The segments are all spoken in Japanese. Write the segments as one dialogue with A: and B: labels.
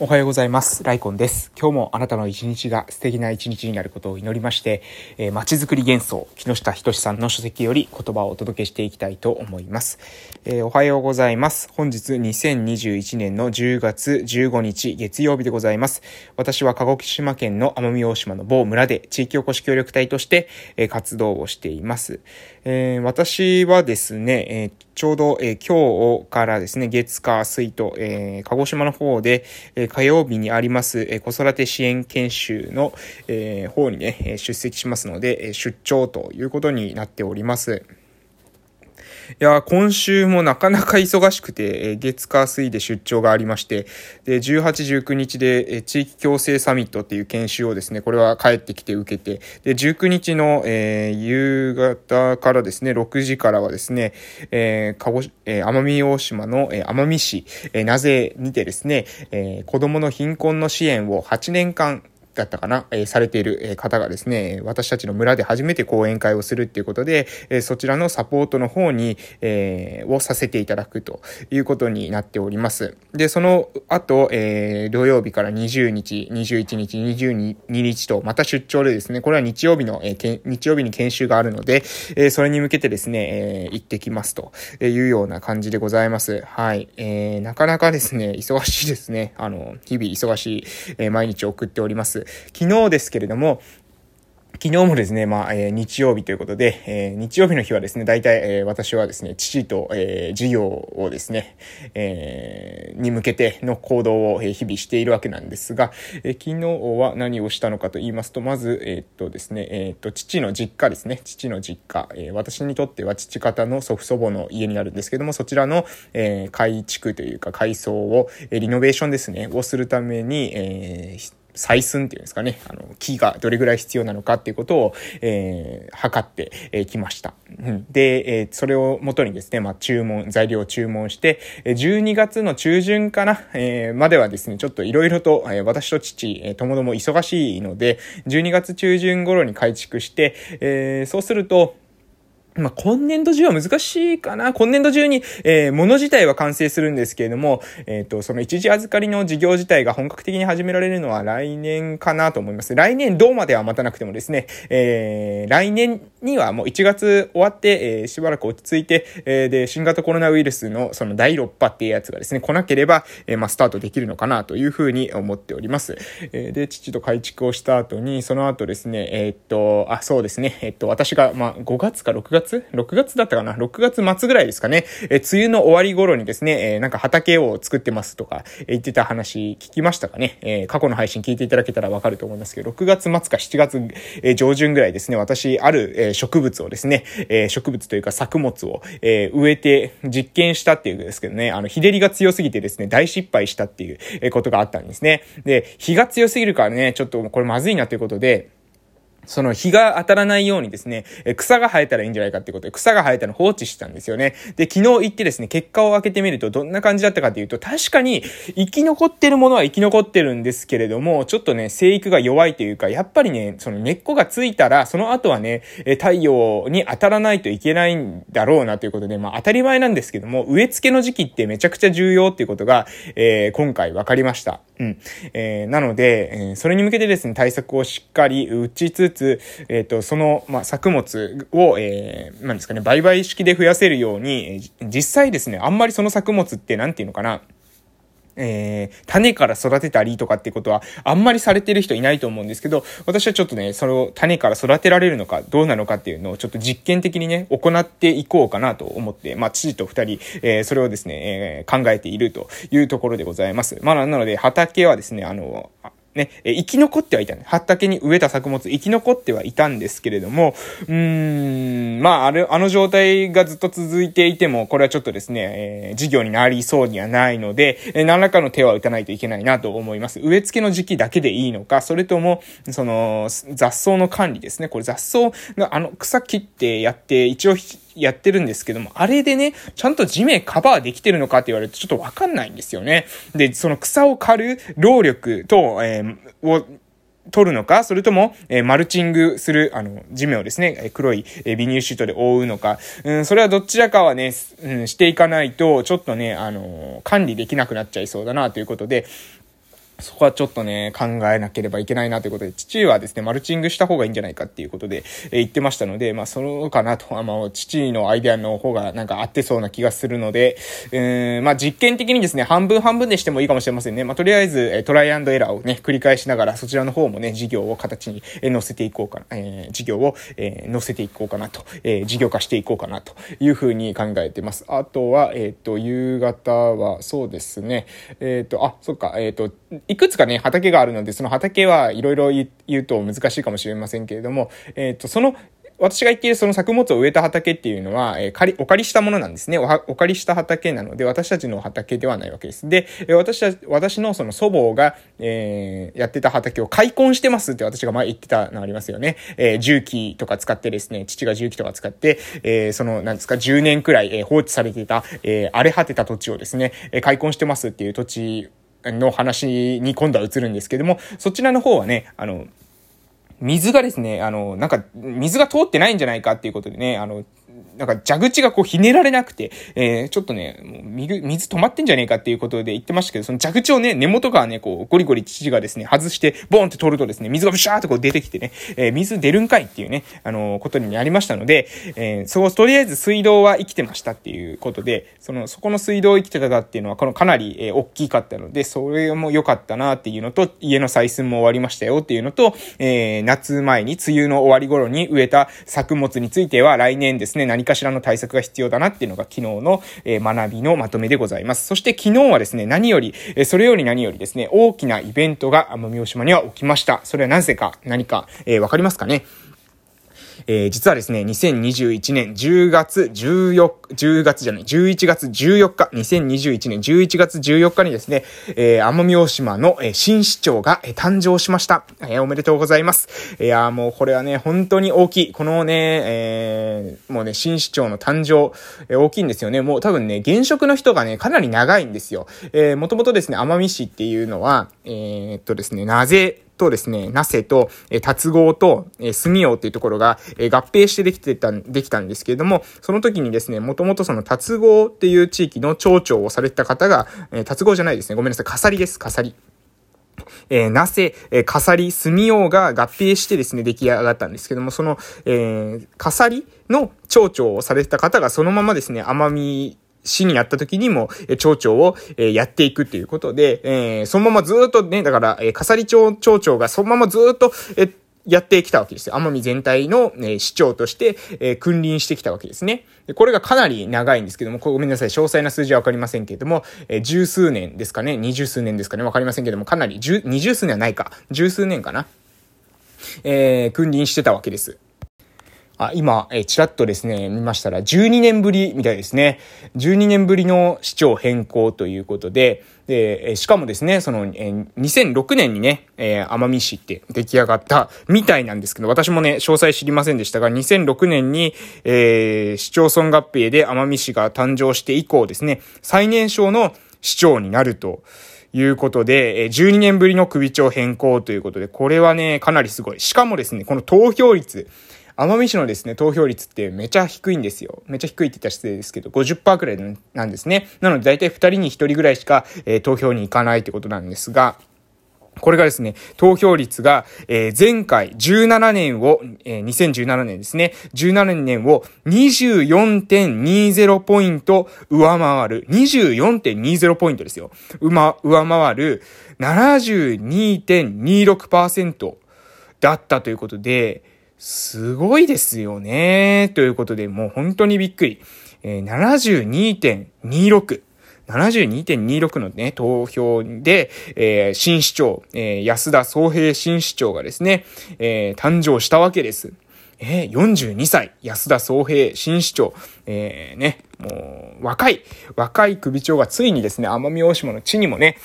A: おはようございます。ライコンです。今日もあなたの一日が素敵な一日になることを祈りまして、えー、街づくり幻想、木下仁さんの書籍より言葉をお届けしていきたいと思います。えー、おはようございます。本日2021年の10月15日月曜日でございます。私は鹿児島県の奄美大島の某村で地域おこし協力隊として、えー、活動をしています。え私はですね、えちょうど、え今日からですね、月火水と、え鹿児島の方で、え火曜日にあります、え子育て支援研修の、え方にね、出席しますので、出張ということになっております。いや、今週もなかなか忙しくて、え月火水で出張がありまして、で、18、19日でえ地域共生サミットっていう研修をですね、これは帰ってきて受けて、で、19日の、えー、夕方からですね、6時からはですね、えー、鹿児、えー、奄美大島の、えー、奄美市、えー、なぜにてですね、えー、子供の貧困の支援を8年間だったかな、えー、されている方がですね、私たちの村で初めて講演会をするっていうことで、えー、そちらのサポートの方に、えー、をさせていただくということになっております。で、その後、えー、土曜日から20日、21日、22日と、また出張でですね、これは日曜日の、えー、日曜日に研修があるので、えー、それに向けてですね、えー、行ってきますというような感じでございます。はい。えー、なかなかですね、忙しいですね。あの、日々忙しい、えー、毎日を送っております。昨日ですけれども、昨日もですね、まあ、えー、日曜日ということで、えー、日曜日の日はですね、大体、えー、私はですね、父と、えー、授業をですね、えー、に向けての行動を、えー、日々しているわけなんですが、えー、昨日は何をしたのかと言いますと、まず、えー、っとですね、えー、っと、父の実家ですね、父の実家、えー、私にとっては父方の祖父祖母の家になるんですけども、そちらの、えー、改築というか改装を、えー、リノベーションですね、をするために、えー、採寸っていうんですかね、あの、木がどれぐらい必要なのかっていうことを、えー、測ってき、ました。うん、で、えー、それをもとにですね、まあ、注文、材料を注文して、12月の中旬かな、えー、まではですね、ちょっといろいろと、え、私と父、えー、ともども忙しいので、12月中旬頃に改築して、えー、そうすると、まあ、今年度中は難しいかな。今年度中に、えー、物自体は完成するんですけれども、えっ、ー、と、その一時預かりの事業自体が本格的に始められるのは来年かなと思います。来年どうまでは待たなくてもですね、えー、来年にはもう1月終わって、えー、しばらく落ち着いて、えー、で、新型コロナウイルスのその第6波っていうやつがですね、来なければ、えー、まあ、スタートできるのかなというふうに思っております。えー、で、父と改築をした後に、その後ですね、えー、っと、あ、そうですね、えー、っと、私が、まあ、5月か6月 ?6 月だったかな ?6 月末ぐらいですかね。え、梅雨の終わり頃にですね、え、なんか畑を作ってますとか、言ってた話聞きましたかね？え、過去の配信聞いていただけたらわかると思いますけど、6月末か7月、え、上旬ぐらいですね、私、ある、え、植物をですね、え、植物というか作物を、え、植えて実験したっていうんですけどね、あの、日照りが強すぎてですね、大失敗したっていうことがあったんですね。で、日が強すぎるからね、ちょっとこれまずいなということで、その日が当たらないようにですね、草が生えたらいいんじゃないかってことで、草が生えたの放置してたんですよね。で、昨日行ってですね、結果を開けてみるとどんな感じだったかっていうと、確かに生き残ってるものは生き残ってるんですけれども、ちょっとね、生育が弱いというか、やっぱりね、その根っこがついたら、その後はね、太陽に当たらないといけないんだろうなということで、まあ当たり前なんですけども、植え付けの時期ってめちゃくちゃ重要っていうことが、えー、今回分かりました。うん。えー、なので、えー、それに向けてですね、対策をしっかり打ちつつ、えっ、ー、と、その、まあ、作物を、えー、なんですかね、売買式で増やせるように、実際ですね、あんまりその作物って、なんていうのかな、えー、種から育てたりとかってことはあんまりされてる人いないと思うんですけど、私はちょっとね、それを種から育てられるのかどうなのかっていうのをちょっと実験的にね、行っていこうかなと思って、まあ、父と二人、えー、それをですね、えー、考えているというところでございます。まあ、なので、畑はですね、あの、ね、え生き残ってはいたね。畑に植えた作物生き残ってはいたんですけれども、うーん、まあ、あれ、あの状態がずっと続いていても、これはちょっとですね、えー、事業になりそうにはないので、えー、何らかの手は打たないといけないなと思います。植え付けの時期だけでいいのか、それとも、その、雑草の管理ですね。これ雑草が、あの、草切ってやって、一応、やってるんですけども、あれでね、ちゃんと地面カバーできてるのかって言われるとちょっとわかんないんですよね。で、その草を刈る労力と、えー、を、取るのか、それとも、えー、マルチングする、あの、地面をですね、え黒い、えー、ビニールシートで覆うのか、うん、それはどちらかはね、うん、していかないと、ちょっとね、あのー、管理できなくなっちゃいそうだな、ということで、そこはちょっとね、考えなければいけないなということで、父はですね、マルチングした方がいいんじゃないかっていうことで、えー、言ってましたので、まあ、そうかなと、あの、父のアイデアの方がなんか合ってそうな気がするので、えー、まあ、実験的にですね、半分半分でしてもいいかもしれませんね。まあ、とりあえず、えトライアンドエラーをね、繰り返しながら、そちらの方もね、事業を形に、え載せていこうかな、えー、事業を、えー、載せていこうかなと、えー、事業化していこうかなというふうに考えてます。あとは、えっ、ー、と、夕方は、そうですね、えっ、ー、と、あ、そっか、えっ、ー、と、いくつかね、畑があるので、その畑はいろいろ言うと難しいかもしれませんけれども、えっ、ー、と、その、私が言っているその作物を植えた畑っていうのは、えー、借り、お借りしたものなんですねお。お借りした畑なので、私たちの畑ではないわけです。で、私た私のその祖母が、えー、やってた畑を開墾してますって私が前言ってたのありますよね。えー、重機とか使ってですね、父が重機とか使って、えー、その、なんですか、10年くらい、えー、放置されていた、えー、荒れ果てた土地をですね、えー、開墾してますっていう土地の話に今度は移るんですけども、そちらの方はね、あの、水がですね、あの、なんか、水が通ってないんじゃないかっていうことでね、あの、なんか蛇口がこうひねられなくて、えー、ちょっとね、もう水、水止まってんじゃねえかっていうことで言ってましたけど、その蛇口をね、根元からね、こう、ゴリゴリ父がですね、外して、ボンって取るとですね、水がブシャーってこう出てきてね、えー、水出るんかいっていうね、あのー、ことになりましたので、えー、そう、とりあえず水道は生きてましたっていうことで、その、そこの水道生きてたかっていうのは、このかなり、えー、大きかったので、それも良かったなっていうのと、家の採寸も終わりましたよっていうのと、えー、夏前に梅雨の終わり頃に植えた作物については、来年ですね、何かしらの対策が必要だなっていうのが昨日の、え学びのまとめでございます。そして昨日はですね、何より、えそれより何よりですね、大きなイベントが奄美大島には起きました。それはなぜか、何か、えー、わかりますかね？えー、実はですね、2021年10月14、10月じゃない、11月14日、2021年11月14日にですね、えー、奄美大島の、えー、新市長が、えー、誕生しました。えー、おめでとうございます。いやもうこれはね、本当に大きい。このね、えー、もうね、新市長の誕生、えー、大きいんですよね。もう多分ね、現職の人がね、かなり長いんですよ。えー、もともとですね、奄美市っていうのは、えー、っとですね、なぜ、とですね、ナセと、え達合と、え住用っていうところが、え合併してできてた、できたんですけれども、その時にですね、もともとその達合っていう地域の町長をされてた方が、え達合じゃないですね。ごめんなさい。飾りです。飾り。えー、なせ、えー、かさり、すみようが合併してですね、出来上がったんですけども、その、えー、かさりの町長をされてた方がそのままですね、奄美市になった時にも、え町長を、えやっていくっていうことで、えそのままずっとね、だから、え笠利町町長がそのままずっと、えやってきたわけですよ。奄美全体の、ね、市長として、え、君臨してきたわけですね。でこれがかなり長いんですけども、ごめんなさい、詳細な数字はわかりませんけれども、え、十数年ですかね、二十数年ですかね、わかりませんけども、かなり、十、二十数年はないか、十数年かな。えー、君臨してたわけです。あ、今、えー、ちらっとですね、見ましたら、12年ぶりみたいですね。12年ぶりの市長変更ということで、で、しかもですね、その、えー、2006年にね、えー、奄美市って出来上がったみたいなんですけど、私もね、詳細知りませんでしたが、2006年に、えー、市町村合併で奄美市が誕生して以降ですね、最年少の市長になると、いうことで、12年ぶりの首長変更ということで、これはね、かなりすごい。しかもですね、この投票率、奄美市のですね、投票率ってめちゃ低いんですよ。めちゃ低いって言ったら失礼ですけど、50%くらいなんですね。なので大体2人に1人ぐらいしか、えー、投票に行かないってことなんですが、これがですね、投票率が、えー、前回17年を、えー、2017年ですね、17年を24.20ポイント上回る、24.20ポイントですよ。うま、上回る72.26%だったということで、すごいですよね。ということで、もう本当にびっくり。えー、72.26。72.26のね、投票で、えー、新市長、えー、安田総平新市長がですね、えー、誕生したわけです。えー、42歳、安田総平新市長、えー、ね、もう、若い、若い首長がついにですね、奄美大島の地にもね、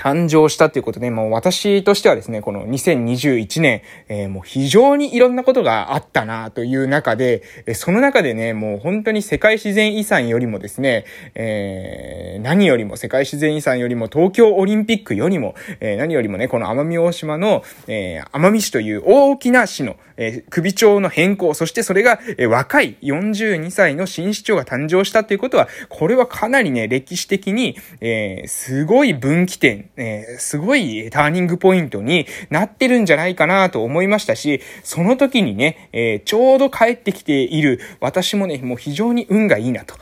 A: 誕生したということで、もう私としてはですね、この2021年、えー、もう非常にいろんなことがあったなという中で、その中でね、もう本当に世界自然遺産よりもですね、えー、何よりも世界自然遺産よりも東京オリンピックよりも、えー、何よりもね、この奄美大島の、えー、奄美市という大きな市の、えー、首長の変更、そしてそれが、えー、若い42歳の新市長が誕生したということは、これはかなりね、歴史的に、えー、すごい分岐点えー、すごいターニングポイントになってるんじゃないかなと思いましたし、その時にね、えー、ちょうど帰ってきている私もね、もう非常に運がいいなと。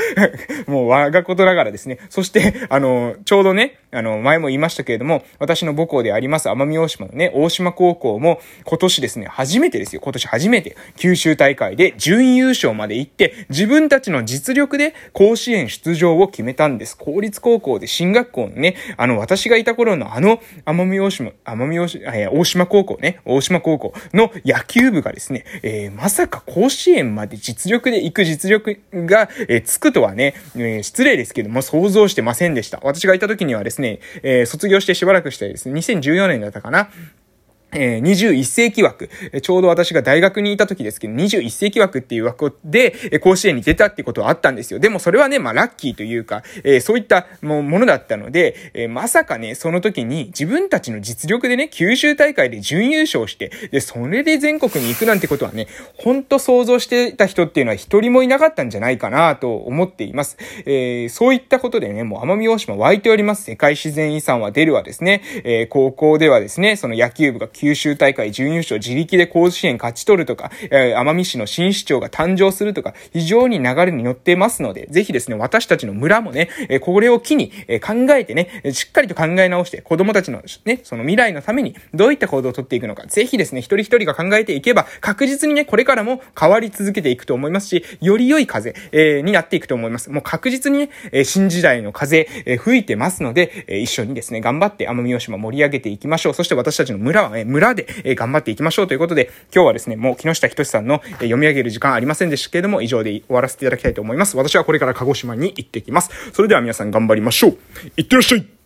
A: もう我がことながらですね。そして、あの、ちょうどね、あの、前も言いましたけれども、私の母校であります奄美大島のね、大島高校も今年ですね、初めてですよ。今年初めて九州大会で準優勝まで行って、自分たちの実力で甲子園出場を決めたんです。公立高校で進学校のね、あの、私がいた頃のあの、奄美大島、奄美大島、大島高校ね、大島高校の野球部がですね、えー、まさか甲子園まで実力で行く実力が、えー、つくとはね、えー、失礼ですけども想像してませんでした。私がいた時にはですね、えー卒業してしばらくしてですね、2014年だったかな、えー、21世紀枠、ちょうど私が大学にいた時ですけど、21世紀枠っていう枠で、え甲子園に出たってことはあったんですよ。でもそれはね、まあラッキーというか、えー、そういったものだったので、え、まさかね、その時に自分たちの実力でね、九州大会で準優勝して、で、それで全国に行くなんてことはね、ほんと想像してた人っていうのは一人もいなかったんじゃないかなと思っています。え、そういったことでね、もう奄美大島湧いております。世界自然遺産は出るわですね、え、高校ではですね、その野球部が九州大会準優勝、自力で甲子園勝ち取るとか、えー、奄美市の新市長が誕生するとか、非常に流れに乗ってますので、ぜひですね、私たちの村もね、えー、これを機に、えー、考えてね、しっかりと考え直して、子供たちのね、その未来のためにどういった行動をとっていくのか、ぜひですね、一人一人が考えていけば、確実にね、これからも変わり続けていくと思いますし、より良い風、えー、になっていくと思います。もう確実にね、え新時代の風、え吹いてますので、え一緒にですね、頑張って奄美大島盛り上げていきましょう。そして私たちの村はね、村で、え頑張っていきましょうということで、今日はですね、もう木下仁さんの、え読み上げる時間ありませんでしたけれども、以上で終わらせていただきたいと思います。私はこれから鹿児島に行ってきます。それでは皆さん頑張りましょう。いってらっしゃい